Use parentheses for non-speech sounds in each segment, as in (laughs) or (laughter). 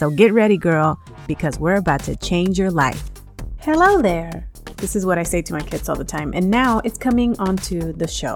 So get ready, girl, because we're about to change your life. Hello there. This is what I say to my kids all the time. And now it's coming onto the show.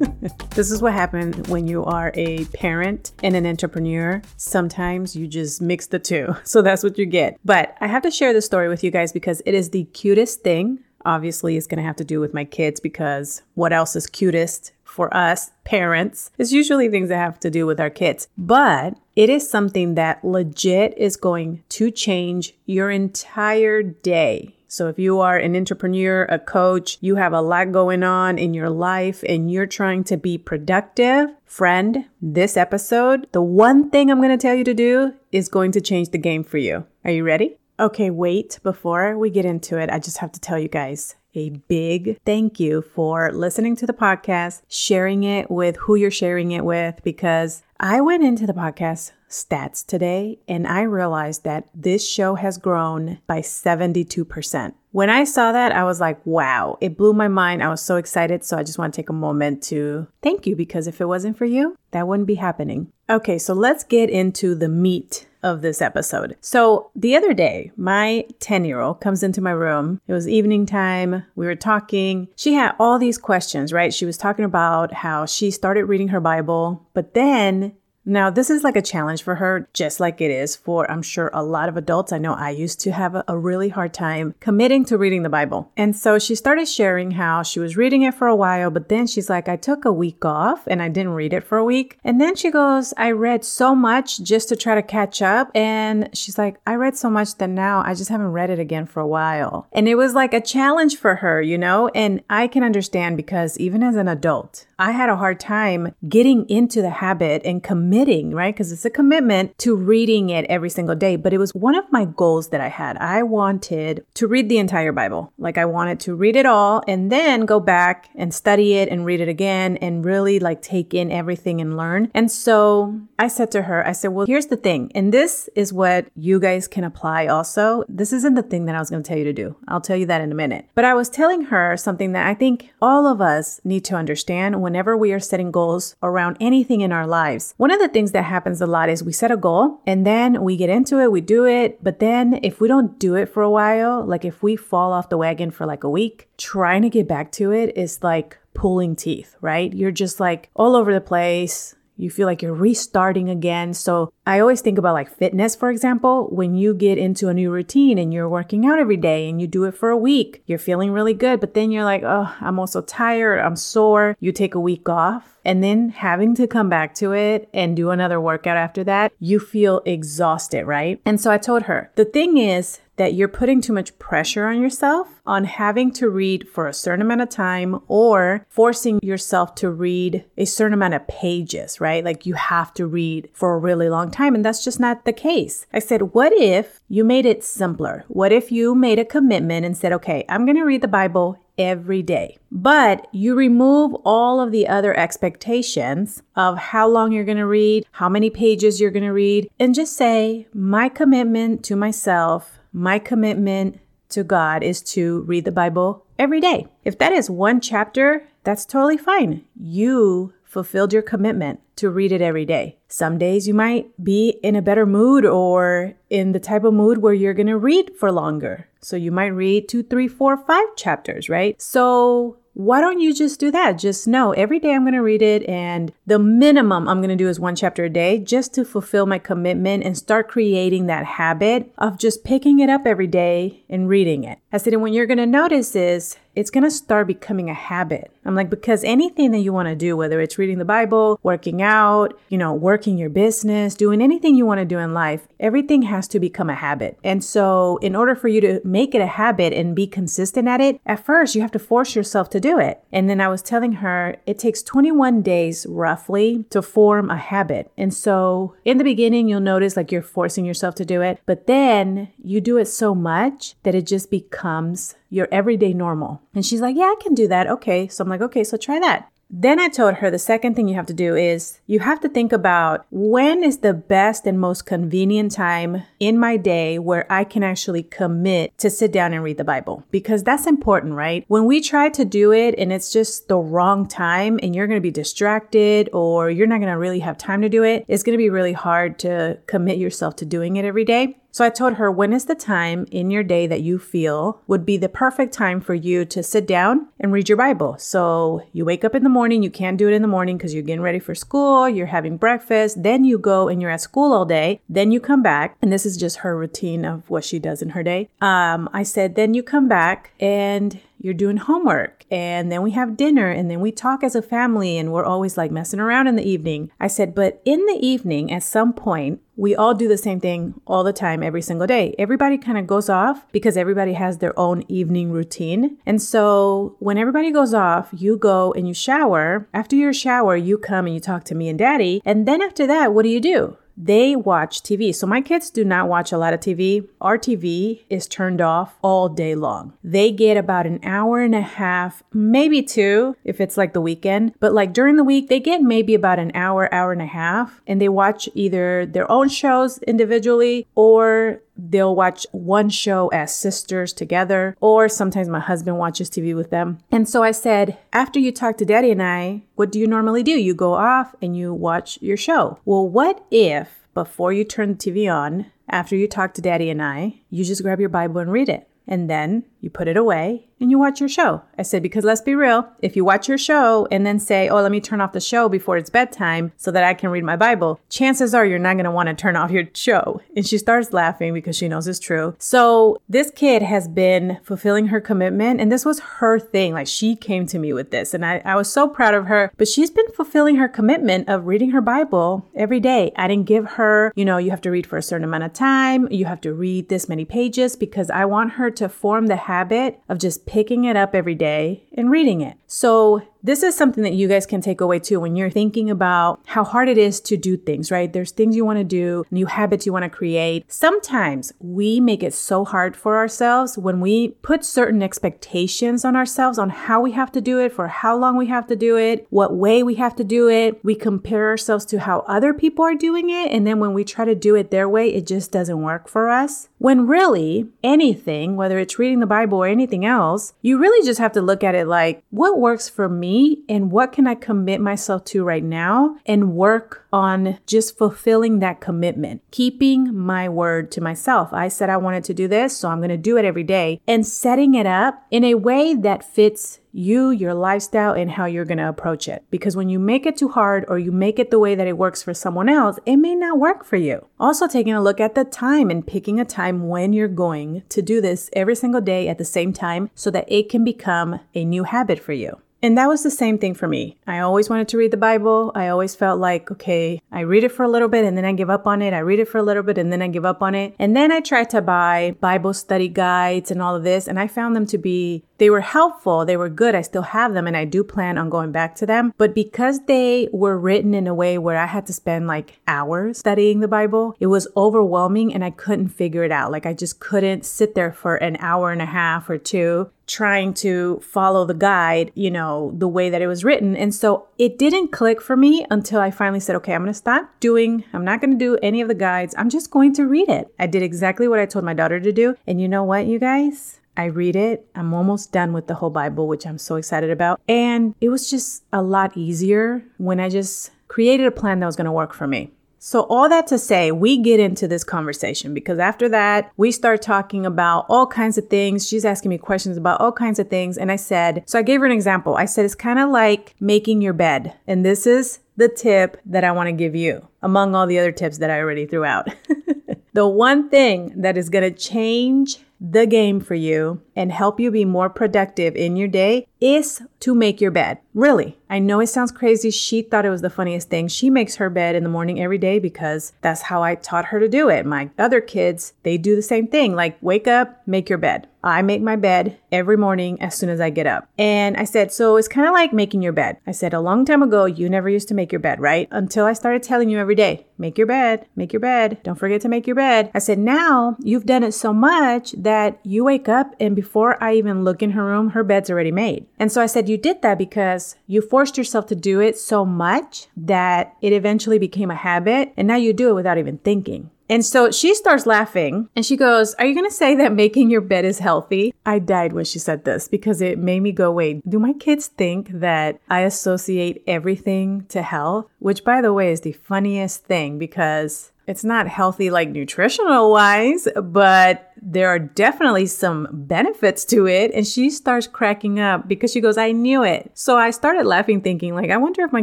(laughs) this is what happens when you are a parent and an entrepreneur. Sometimes you just mix the two. (laughs) So that's what you get. But I have to share this story with you guys because it is the cutest thing. Obviously, it's going to have to do with my kids because what else is cutest for us parents is usually things that have to do with our kids. But it is something that legit is going to change your entire day. So, if you are an entrepreneur, a coach, you have a lot going on in your life and you're trying to be productive, friend, this episode, the one thing I'm going to tell you to do is going to change the game for you. Are you ready? Okay, wait, before we get into it, I just have to tell you guys a big thank you for listening to the podcast, sharing it with who you're sharing it with, because I went into the podcast stats today and I realized that this show has grown by 72%. When I saw that, I was like, wow, it blew my mind. I was so excited. So I just want to take a moment to thank you because if it wasn't for you, that wouldn't be happening. Okay, so let's get into the meat of this episode. So the other day, my 10 year old comes into my room. It was evening time. We were talking. She had all these questions, right? She was talking about how she started reading her Bible, but then now, this is like a challenge for her, just like it is for, I'm sure, a lot of adults. I know I used to have a, a, really hard time committing to reading the Bible. And so she started sharing how she was reading it for a while, but then she's like, I took a week off and I didn't read it for a week. And then she goes, I read so much just to try to catch up. And she's like, I read so much that now I just haven't read it again for a while. And it was like a challenge for her, you know? And I can understand because even as an adult, I had a hard time getting into the habit and committing, right? Because it's a commitment to reading it every single day. But it was one of my goals that I had. I wanted to read the entire Bible. Like I wanted to read it all and then go back and study it and read it again and really like take in everything and learn. And so I said to her, I said, well, here's the thing. And this is what you guys can apply also. This isn't the thing that I was going to tell you to do. I'll tell you that in a minute. But I was telling her something that I think all of us need to understand whenever we are setting goals around anything in our lives. One of the things that happens a lot is we set a goal and then we get into it, we do it, but then if we don't do it for a while, like if we fall off the wagon for like a week, trying to get back to it is like pulling teeth, right? You're just like all over the place. You feel like you're restarting again. So I always think about like fitness, for example. When you get into a new routine and you're working out every day and you do it for a week, you're feeling really good. But then you're like, oh, I'm also tired. I'm sore. You take a week off and then having to come back to it and do another workout after that, you feel exhausted, right? And so I told her, the thing is, that you're putting too much pressure on yourself on having to read for a certain amount of time or forcing yourself to read a certain amount of pages, right? Like you have to read for a really long time. And that's just not the case. I said, what if you made it simpler? What if you made a commitment and said, okay, I'm going to read the Bible every day. But you remove all of the other expectations of how long you're going to read, how many pages you're going to read, and just say, my commitment to myself my commitment to God is to read the Bible every day. If that is one chapter, that's totally fine. You fulfilled your commitment to read it every day. Some days you might be in a better mood or in the type of mood where you're going to read for longer. So you might read two, three, four, five chapters, right? So why don't you just do that? Just know every day I'm going to read it, and the minimum I'm going to do is one chapter a day just to fulfill my commitment and start creating that habit of just picking it up every day and reading it. I said, and what you're going to notice is it's going to start becoming a habit. I'm like, because anything that you want to do, whether it's reading the Bible, working out, you know, working your business, doing anything you want to do in life, everything has to become a habit. And so, in order for you to make it a habit and be consistent at it, at first you have to force yourself to do it. And then I was telling her it takes 21 days roughly to form a habit. And so, in the beginning, you'll notice like you're forcing yourself to do it, but then you do it so much that it just becomes your everyday normal. And she's like, Yeah, I can do that. Okay. So I'm like, Okay, so try that. Then I told her the second thing you have to do is you have to think about when is the best and most convenient time in my day where I can actually commit to sit down and read the Bible because that's important, right? When we try to do it and it's just the wrong time and you're going to be distracted or you're not going to really have time to do it, it's going to be really hard to commit yourself to doing it every day. So I told her, when is the time in your day that you feel would be the perfect time for you to sit down and read your Bible? So you wake up in the morning, you can't do it in the morning because you're getting ready for school, you're having breakfast, then you go and you're at school all day, then you come back, and this is just her routine of what she does in her day. Um, I said, then you come back and you're doing homework and then we have dinner and then we talk as a family and we're always like messing around in the evening. I said, but in the evening, at some point, we all do the same thing all the time, every single day. Everybody kind of goes off because everybody has their own evening routine. And so when everybody goes off, you go and you shower. After your shower, you come and you talk to me and daddy. And then after that, what do you do? They watch TV. So my kids do not watch a lot of TV. Our TV is turned off all day long. They get about an hour and a half, maybe two if it's like the weekend, but like during the week, they get maybe about an hour, hour and a half, and they watch either their own shows individually or they'll watch one show as sisters together, or sometimes my husband watches TV with them. And so I said, after you talk to daddy and I, what do you normally do? You go off and you watch your show. Well, what if before you turn the TV on, after you talk to daddy and I, you just grab your Bible and read it? And then you put it away and you watch your show. I said, because let's be real, if you watch your show and then say, oh, let me turn off the show before it's bedtime so that I can read my Bible, chances are you're not going to want to turn off your show. And she starts laughing because she knows it's true. So this kid has been fulfilling her commitment and this was her thing. Like she came to me with this and I, I was so proud of her, but she's been fulfilling her commitment of reading her Bible every day. I didn't give her, you know, you have to read for a certain amount of time, you have to read this many pages because I want her to form the habit of just picking it up every day and reading it. So this is something that you guys can take away too when you're thinking about how hard it is to do things, right? There's things you want to do, new habits you want to create. Sometimes we make it so hard for ourselves when we put certain expectations on ourselves on how we have to do it, for how long we have to do it, what way we have to do it. We compare ourselves to how other people are doing it. And then when we try to do it their way, it just doesn't work for us. When really anything, whether it's reading the Bible or anything else, you really just have to look at it like, what works for me? Me and what can I commit myself to right now and work on just fulfilling that commitment, keeping my word to myself. I said I wanted to do this, so I'm going to do it every day and setting it up in a way that fits you, your lifestyle, and how you're going to approach it. Because when you make it too hard or you make it the way that it works for someone else, it may not work for you. Also, taking a look at the time and picking a time when you're going to do this every single day at the same time so that it can become a new habit for you. And that was the same thing for me. I always wanted to read the Bible. I always felt like, okay, I read it for a little bit and then I give up on it. I read it for a little bit and then I give up on it. And then I tried to buy Bible study guides and all of this, and I found them to be, they were helpful. They were good. I still have them and I do plan on going back to them. But because they were written in a way where I had to spend like hours studying the Bible, it was overwhelming and I couldn't figure it out. Like I just couldn't sit there for an hour and a half or two trying to follow the guide, you know, the way that it was written. And so it didn't click for me until I finally said, okay, I'm going to stop doing, I'm not going to do any of the guides. I'm just going to read it. I did exactly what I told my daughter to do. And you know what, you guys? I read it. I'm almost done with the whole Bible, which I'm so excited about. And it was just a lot easier when I just created a plan that was going to work for me. So, all that to say, we get into this conversation because after that, we start talking about all kinds of things. She's asking me questions about all kinds of things. And I said, so I gave her an example. I said, it's kind of like making your bed. And this is the tip that I want to give you among all the other tips that I already threw out. (laughs) the one thing that is going to change the game for you and help you be more productive in your day is to make your bed. Really. I know it sounds crazy. She thought it was the funniest thing. She makes her bed in the morning every day because that's how I taught her to do it. My other kids, they do the same thing like wake up, make your bed. I make my bed every morning as soon as I get up. And I said, So it's kind of like making your bed. I said, A long time ago, you never used to make your bed, right? Until I started telling you every day, make your bed, make your bed, don't forget to make your bed. I said, Now you've done it so much that you wake up and before I even look in her room, her bed's already made. And so I said, You did that because you forced yourself to do it so much that it eventually became a habit. And now you do it without even thinking. And so she starts laughing and she goes, Are you going to say that making your bed is healthy? I died when she said this because it made me go, Wait, do my kids think that I associate everything to health? Which, by the way, is the funniest thing because it's not healthy like nutritional wise, but there are definitely some benefits to it. And she starts cracking up because she goes, I knew it. So I started laughing, thinking, like, I wonder if my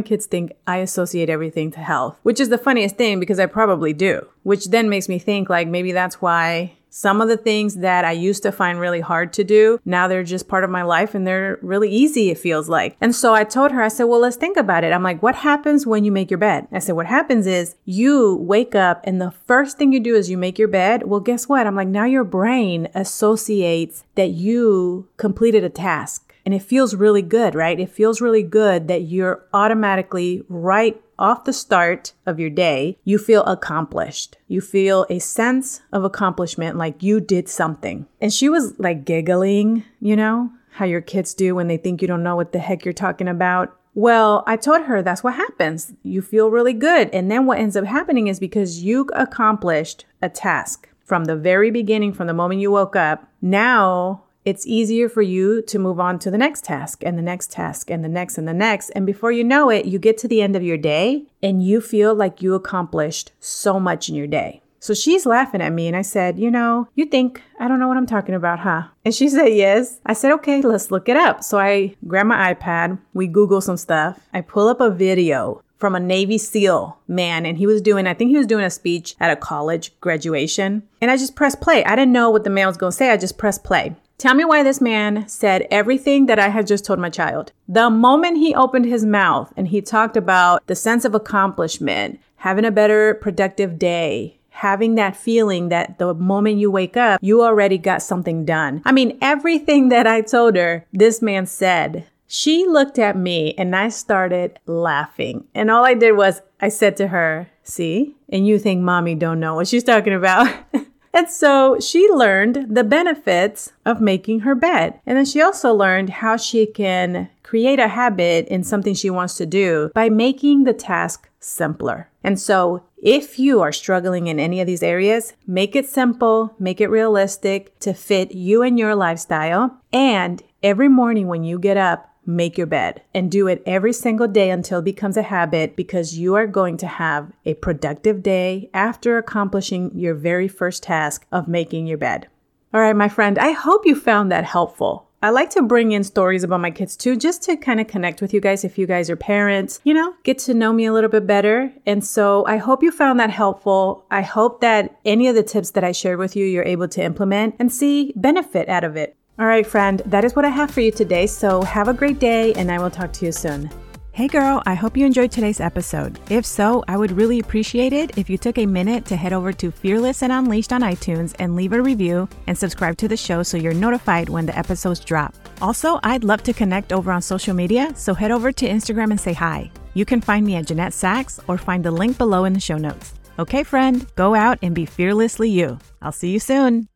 kids think I associate everything to health, which is the funniest thing because I probably do, which then makes me think, like, maybe that's why some of the things that I used to find really hard to do, now they're just part of my life and they're really easy, it feels like. And so I told her, I said, well, let's think about it. I'm like, what happens when you make your bed? I said, what happens is you wake up and the first thing you do is you make your bed. Well, guess what? I'm like, now your brain associates that you completed a task. And it feels really good, right? It feels really good that you're automatically right off the start of your day, you feel accomplished. You feel a sense of accomplishment, like you did something. And she was like giggling, you know, how your kids do when they think you don't know what the heck you're talking about. Well, I told her that's what happens. You feel really good. And then what ends up happening is because you accomplished a task from the very beginning, from the moment you woke up, now it's easier for you to move on to the next task and the next task and the next and the next. And before you know it, you get to the end of your day and you feel like you accomplished so much in your day. So she's laughing at me and I said, You know, you think I don't know what I'm talking about, huh? And she (laughs) said, Yes. I said, Okay, let's look it up. So I grab my iPad, we Google some stuff, I pull up a video from a Navy SEAL man, and he was doing, I think he was doing a speech at a college graduation. And I just pressed play. I didn't know what the man was to say. I just pressed play. Tell me why this man said everything that I had just told my child. The moment he opened his mouth and he talked about the sense of accomplishment, having a better productive day, having that feeling that the moment you wake up, you already got something done. I mean, everything (laughs) that I told her, this man said. She looked at me and I started laughing. And all I did was I said to her, see? And you think mommy don't know what she's talking about. (laughs) And so she learned the benefits of making her bed. And then she also learned how she can create a habit in something she wants to do by making the task simpler. And so if you are struggling in any of these areas, make it simple, make it realistic to fit you and your lifestyle. And every morning when you get up, make your bed and do it every single day until it becomes a habit because you are going to have a productive day after accomplishing your very first task of making your bed. All right, my friend, I hope you found that helpful. I like to bring in stories about my kids too, just to kind of connect with you guys if you guys are parents, you know, get to know me a little bit better. And so I hope you found that helpful. I hope that any of the tips that I shared with you, you're able to implement and see benefit out of it. All right, friend, that is what I have for you today. So have a great day, and I will talk to you soon. Hey girl, I hope you enjoyed today's episode. If so, I would really appreciate it if you took a minute to head over to Fearless and Unleashed on iTunes and leave a review and subscribe to the show so you're notified when the episodes drop. Also, I'd love to connect over on social media, so head over to Instagram and say hi. You can find me at Jeanette Sachs or find the link below in the show notes. Okay, friend, go out and be fearlessly you. I'll see you soon.